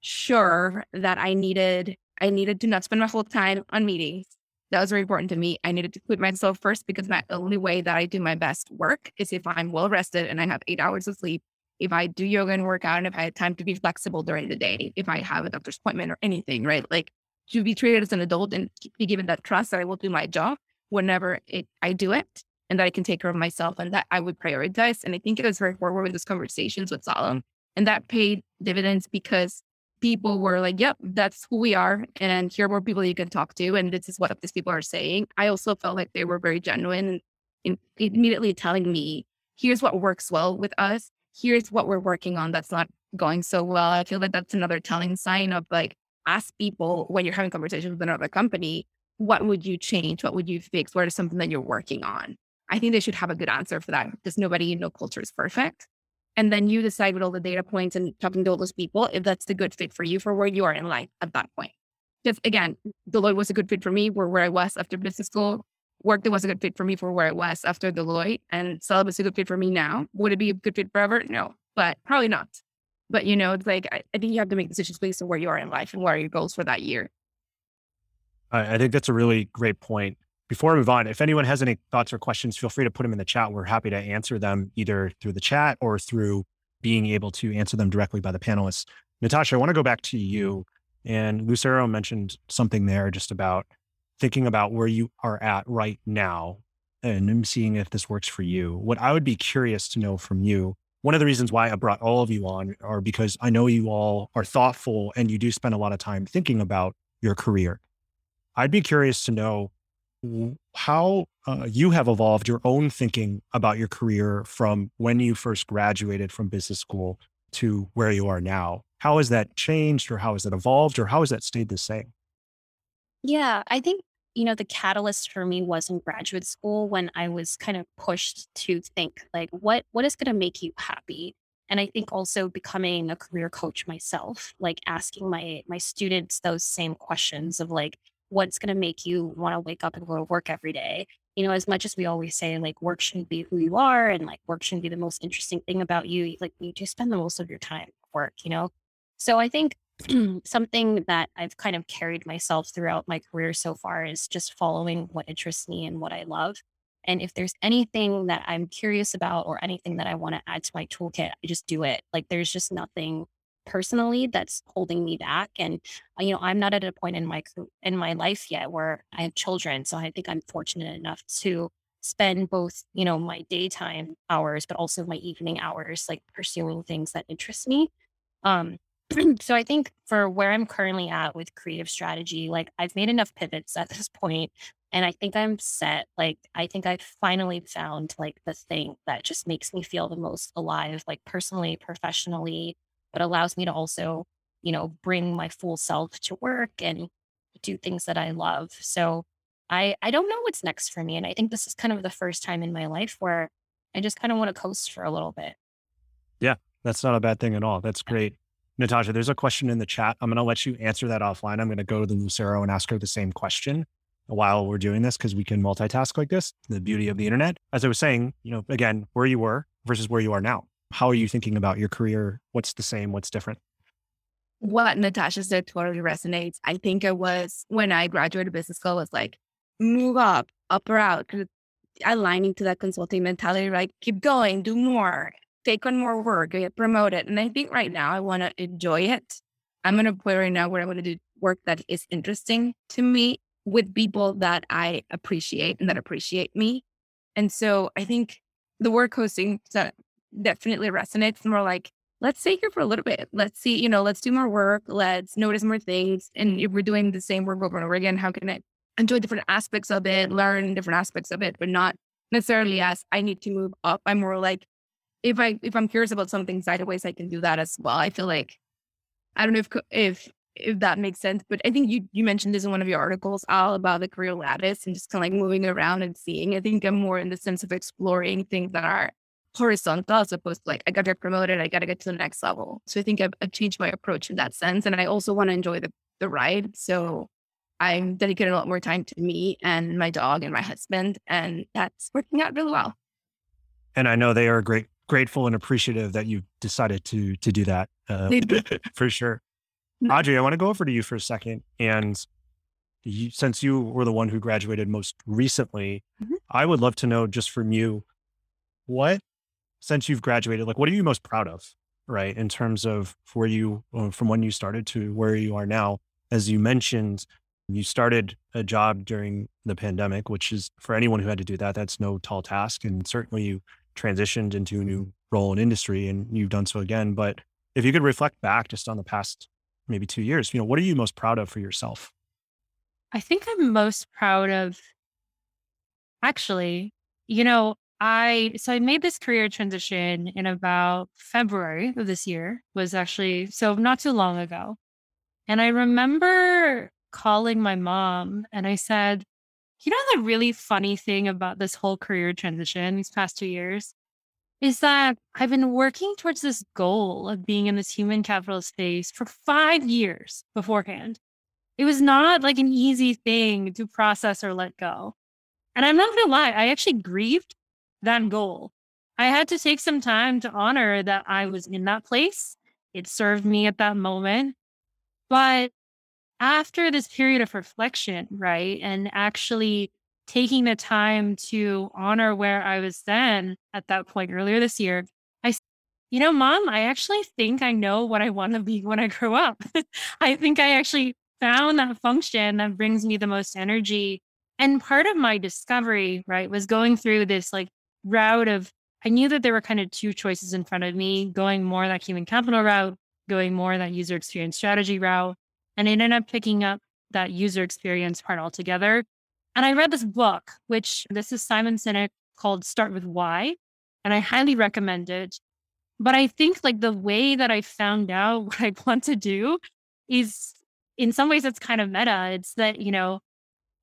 sure that I needed I needed to not spend my whole time on meetings. That was very important to me. I needed to put myself first because my only way that I do my best work is if I'm well rested and I have eight hours of sleep. If I do yoga and work out, and if I had time to be flexible during the day, if I have a doctor's appointment or anything, right? Like to be treated as an adult and be given that trust that I will do my job whenever it, I do it and that I can take care of myself and that I would prioritize. And I think it was very forward with those conversations with Slalom. And that paid dividends because people were like, yep, that's who we are. And here are more people you can talk to. And this is what these people are saying. I also felt like they were very genuine and immediately telling me, here's what works well with us. Here's what we're working on that's not going so well. I feel like that's another telling sign of like, ask people when you're having conversations with another company, what would you change? What would you fix? What is something that you're working on? I think they should have a good answer for that because nobody in no culture is perfect. And then you decide with all the data points and talking to all those people if that's the good fit for you for where you are in life at that point. Because again, Deloitte was a good fit for me for where I was after business school. Workday was a good fit for me for where I was after Deloitte. And Slalom is a good fit for me now. Would it be a good fit forever? No, but probably not. But you know, it's like I, I think you have to make decisions based on where you are in life and what are your goals for that year. I, I think that's a really great point before I move on, if anyone has any thoughts or questions, feel free to put them in the chat. We're happy to answer them either through the chat or through being able to answer them directly by the panelists. Natasha, I want to go back to you. And Lucero mentioned something there just about thinking about where you are at right now and seeing if this works for you. What I would be curious to know from you, one of the reasons why I brought all of you on are because I know you all are thoughtful and you do spend a lot of time thinking about your career. I'd be curious to know how uh, you have evolved your own thinking about your career from when you first graduated from business school to where you are now. How has that changed, or how has that evolved, or how has that stayed the same? Yeah, I think, you know, the catalyst for me was in graduate school when I was kind of pushed to think like what what is going to make you happy? And I think also becoming a career coach myself, like asking my my students those same questions of like, what's going to make you want to wake up and go to work every day. You know, as much as we always say, like, work shouldn't be who you are and like work shouldn't be the most interesting thing about you, like, you just spend the most of your time at work, you know? So I think [clears throat] something that I've kind of carried myself throughout my career so far is just following what interests me and what I love. And if there's anything that I'm curious about or anything that I want to add to my toolkit, I just do it. Like there's just nothing personally that's holding me back and uh, you know i'm not at a point in my in my life yet where i have children so i think i'm fortunate enough to spend both you know my daytime hours but also my evening hours like pursuing things that interest me. Um [clears throat] so i think for where i'm currently at with creative strategy like i've made enough pivots at this point and i think i'm set like i think i've finally found like the thing that just makes me feel the most alive like personally professionally but allows me to also, you know, bring my full self to work and do things that I love. So I I don't know what's next for me. And I think this is kind of the first time in my life where I just kind of want to coast for a little bit. Yeah, that's not a bad thing at all. That's great. Natasha, there's a question in the chat. I'm going to let you answer that offline. I'm going to go to the Lucero and ask her the same question while we're doing this because we can multitask like this. The beauty of the internet. As I was saying, you know, again, where you were versus where you are now how are you thinking about your career? What's the same? What's different? What Natasha said totally resonates. I think it was when I graduated business school was like, move up, up or out. Aligning to that consulting mentality, right? Keep going, do more, take on more work, get promoted. And I think right now I want to enjoy it. I'm in a point right now where I want to do work that is interesting to me with people that I appreciate and that appreciate me. And so I think the work hosting definitely resonates more like, let's stay here for a little bit. Let's see, you know, let's do more work. Let's notice more things. And if we're doing the same work over and over again, how can I enjoy different aspects of it, learn different aspects of it, but not necessarily as I need to move up. I'm more like, if I if I'm curious about something sideways, I can do that as well. I feel like I don't know if if if that makes sense, but I think you you mentioned this in one of your articles, all about the career lattice and just kind of like moving around and seeing. I think I'm more in the sense of exploring things that are horizontal as opposed to like I got to get promoted, I got to get to the next level. So I think I've, I've changed my approach in that sense, and I also want to enjoy the the ride. So I'm dedicating a lot more time to me and my dog and my husband, and that's working out really well. And I know they are great grateful and appreciative that you decided to to do that uh, [laughs] for sure. Audrey, I want to go over to you for a second, and you, since you were the one who graduated most recently, mm-hmm. I would love to know just from you what, since you've graduated, like what are you most proud of, right? In terms of where you uh, from when you started to where you are now. As you mentioned, you started a job during the pandemic, which is for anyone who had to do that, that's no tall task, and certainly you transitioned into a new role in industry and you've done so again. But if you could reflect back just on the past maybe two years, you know, what are you most proud of for yourself? I think I'm most proud of actually, you know, I so I made this career transition in about February of this year, was actually so not too long ago. And I remember calling my mom and I said, you know, the really funny thing about this whole career transition these past two years is that I've been working towards this goal of being in this human capital space for five years beforehand. It was not like an easy thing to process or let go. And I'm not going to lie, I actually grieved that goal. I had to take some time to honor that I was in that place. It served me at that moment. But after this period of reflection, right, and actually taking the time to honor where I was then at that point earlier this year, I, you know, mom, I actually think I know what I want to be when I grow up. [laughs] I think I actually found that function that brings me the most energy. And part of my discovery, right, was going through this like route of, I knew that there were kind of two choices in front of me going more that human capital route, going more that user experience strategy route. And I ended up picking up that user experience part altogether. And I read this book, which this is Simon Sinek called Start with Why. And I highly recommend it. But I think like the way that I found out [laughs] what I want to do is in some ways it's kind of meta. It's that, you know,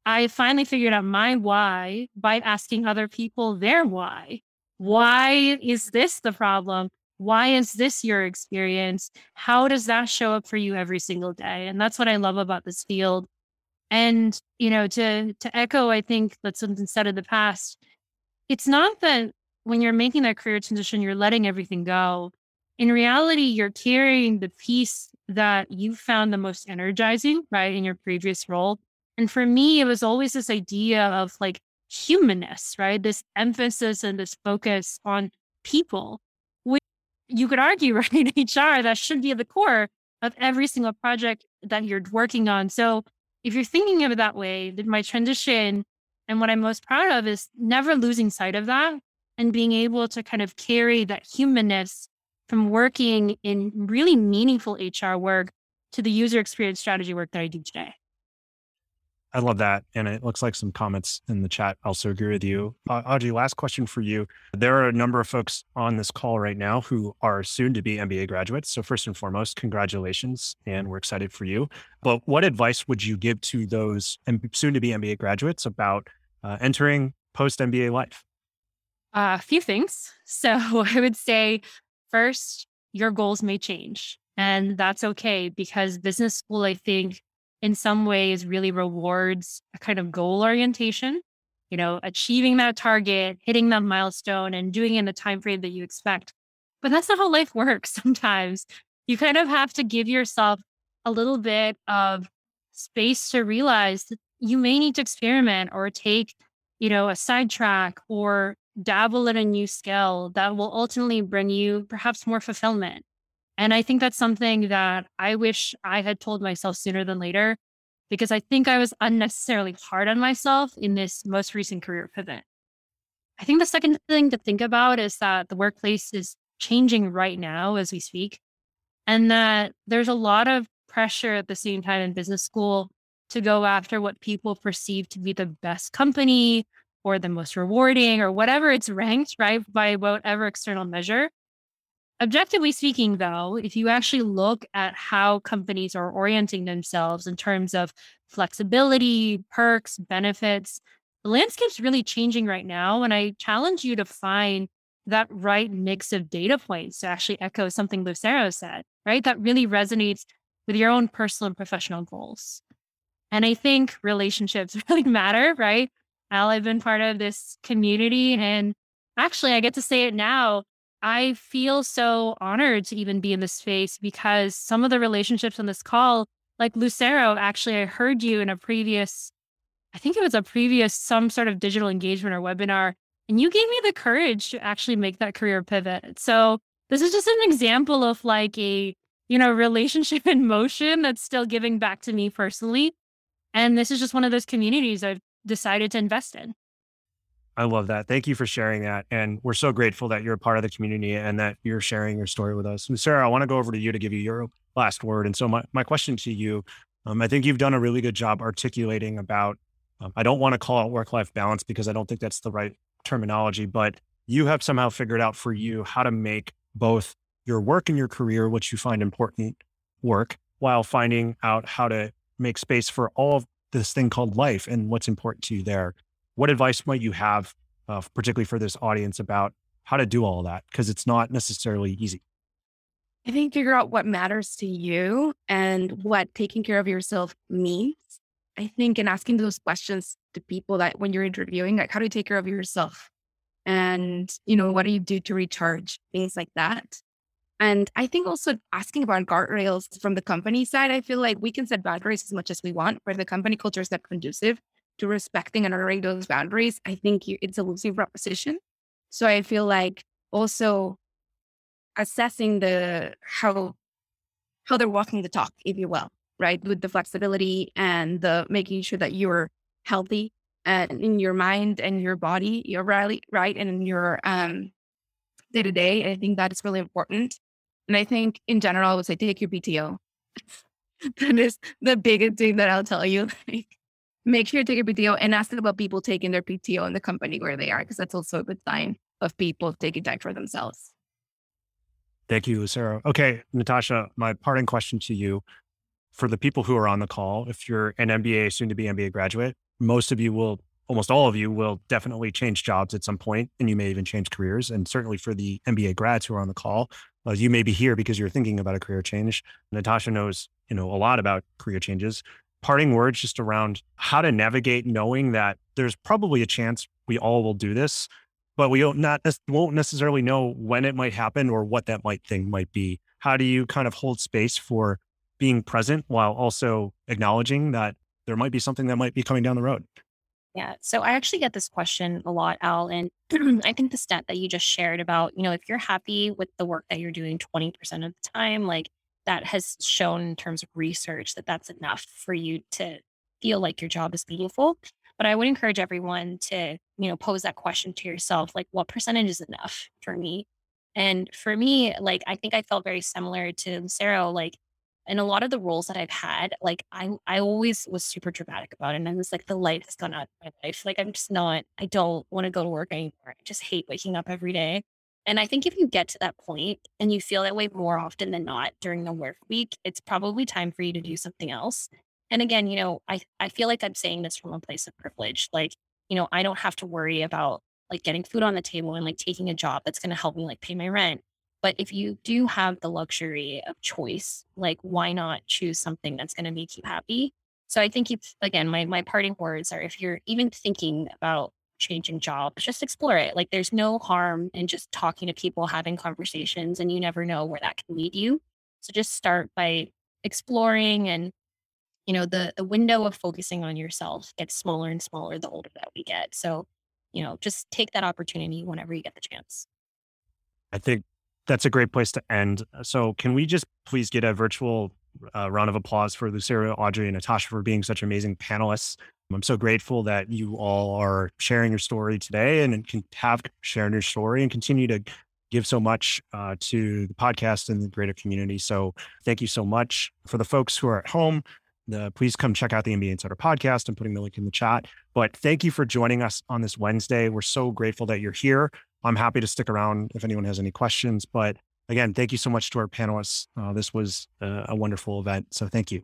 I finally figured out my why by asking other people their why. Why is this the problem? why is this your experience? How does that show up for you every single day? And that's what I love about this field. And, you know, to to echo, I think that's something said the past. It's not that when you're making that career transition, you're letting everything go. In reality, you're carrying the piece that you found the most energizing, right, in your previous role. And for me, it was always this idea of like humanness, right? This emphasis and this focus on people which you could argue, [laughs] right, in HR, that should be at the core of every single project that you're working on. So if you're thinking of it that way, then my transition and what I'm most proud of is never losing sight of that and being able to kind of carry that humanness from working in really meaningful HR work to the user experience strategy work that I do today. I love that. And it looks like some comments in the chat also agree with you. Uh, Audrey, last question for you. There are a number of folks on this call right now who are soon to be MBA graduates. So, first and foremost, congratulations. And we're excited for you. But what advice would you give to those soon to be MBA graduates about uh, entering post MBA life? Uh, a few things. [laughs] So, I would say first, your goals may change. And that's okay because business school, I think, in some ways really rewards a kind of goal orientation you know achieving that target hitting that milestone and doing it in the time frame that you expect. But that's not how life [laughs] works sometimes. You kind of have to give yourself a little bit of space to realize that you may need to experiment or take you know a sidetrack or dabble in a new skill that will ultimately bring you perhaps more fulfillment and I think that's something that I wish I had told myself sooner than later, because I think I was unnecessarily hard on myself in this most recent career pivot. I think the second thing to think about is that the workplace is changing right now as we speak, and that there's a lot of pressure at the same time in business school to go after what people perceive to be the best company or the most rewarding or whatever it's [laughs] ranked, right? By whatever external measure. Objectively speaking, though, if you actually look at how companies are orienting themselves in terms of flexibility, perks, benefits, the landscape's really changing right now. And I challenge you to find that right mix of data points to actually echo something Lucero said, right? That really resonates with your own personal and professional goals. And I think relationships [laughs] really matter, right? Al, I've been part of this community and actually I get to say it now. I feel so honored to even be in this space because some of the relationships on this call, like Lucero, actually, I heard you in a previous, I think it was a previous, some sort of digital engagement or webinar, and you gave me the courage to actually make that career pivot. So this is just an example of like a, you know, relationship [laughs] in motion that's still giving back to me personally. And this is just one of those communities I've decided to invest in. I love that. Thank you for sharing that. And we're so grateful that you're a part of the community and that you're sharing your story with us. Sarah, I want to go over to you to give you your last word. And so my, my question to you, um, I think you've done a really good job articulating about, um, I don't want to call it work-life balance because I don't think that's the right terminology, but you have somehow figured out for you how to make both your work and your career, which you find important work, while finding out how to make space for all of this thing called life and what's important to you there what advice might you have, uh, particularly for this audience, about how to do all that? Because it's not necessarily easy. I think figure out what matters to you and what taking care of yourself means. I think in asking those questions to people that when you're interviewing, like how do you take care of yourself? And, you know, what do you do to recharge? Things like that. And I think also asking about guardrails from the company side, I feel like we can set boundaries as much as we want, but the company culture is not conducive to respecting and honoring those boundaries, I think you, it's a losing proposition. So I feel like also assessing the how how they're walking the talk, if you will, right, with the flexibility and the making sure that you're healthy and in your mind and your body, you're right, right, and in your um day to day. I think that is really important. And I think in general, I would say take your PTO. [laughs] that is the biggest thing that I'll tell you. [laughs] make sure you take a PTO and ask about people taking their PTO in the company where they are, because that's also a good sign of people taking time for themselves. Thank you, Sarah. Okay, Natasha, my parting question to you for the people who are on the call, if you're an MBA, soon to be MBA graduate, most of you will, almost all of you will definitely change jobs at some point, and you may even change careers. And certainly for the MBA grads who are on the call, uh, you may be here because you're thinking about a career change. Natasha knows, you know, a lot about career changes parting words just around how to navigate knowing that there's probably a chance we all will do this, but we don't not won't necessarily know when it might happen or what that might thing might be. How do you kind of hold space for being present while also acknowledging that there might be something that might be coming down the road? Yeah. So I actually get this question a lot, Al. And [clears throat] I think the stat that you just shared about, you know, if you're happy with the work that you're doing 20% of the time, like that has shown in terms of research that that's enough for you to feel like your job is meaningful. But I would encourage everyone to, you know, pose that question to yourself, like what percentage is enough for me? And for me, like I think I felt very similar to Lucero, like in a lot of the roles that I've had, like I I always was super dramatic about it. And I was like, the light has gone out of my life. Like I'm just not, I don't want to go to work anymore. I just hate waking up every day. And I think if you get to that point and you feel that way more often than not during the work week, it's probably time for you to do something else. And again, you know, I, I feel like I'm saying this from a place of privilege. Like, you know, I don't have to worry about like getting food on the table and like taking a job that's going to help me like pay my rent. But if you do have the luxury of choice, like why not choose something that's going to make you happy? So I think if again, my my parting words are if you're even thinking about changing jobs, just explore it. Like there's no harm in just talking to people, having conversations, and you never know where that can lead you. So just start by exploring and you know the the window of focusing on yourself gets smaller and smaller the older that we get. So, you know, just take that opportunity whenever you get the chance. I think that's a great place to end. So, can we just please get a virtual uh, round of applause for Lucero, Audrey, and Natasha for being such amazing panelists? I'm so grateful that you all are sharing your story today and can have shared your story and continue to give so much uh, to the podcast and the greater community. So thank you so much for the folks who are at home. uh, please come check out the MBA Insider podcast. I'm putting the link in the chat. But thank you for joining us on this Wednesday. We're so grateful that you're here. I'm happy to stick around if anyone has any questions. But again, thank you so much to our panelists. Uh, this was uh, a wonderful event. So thank you.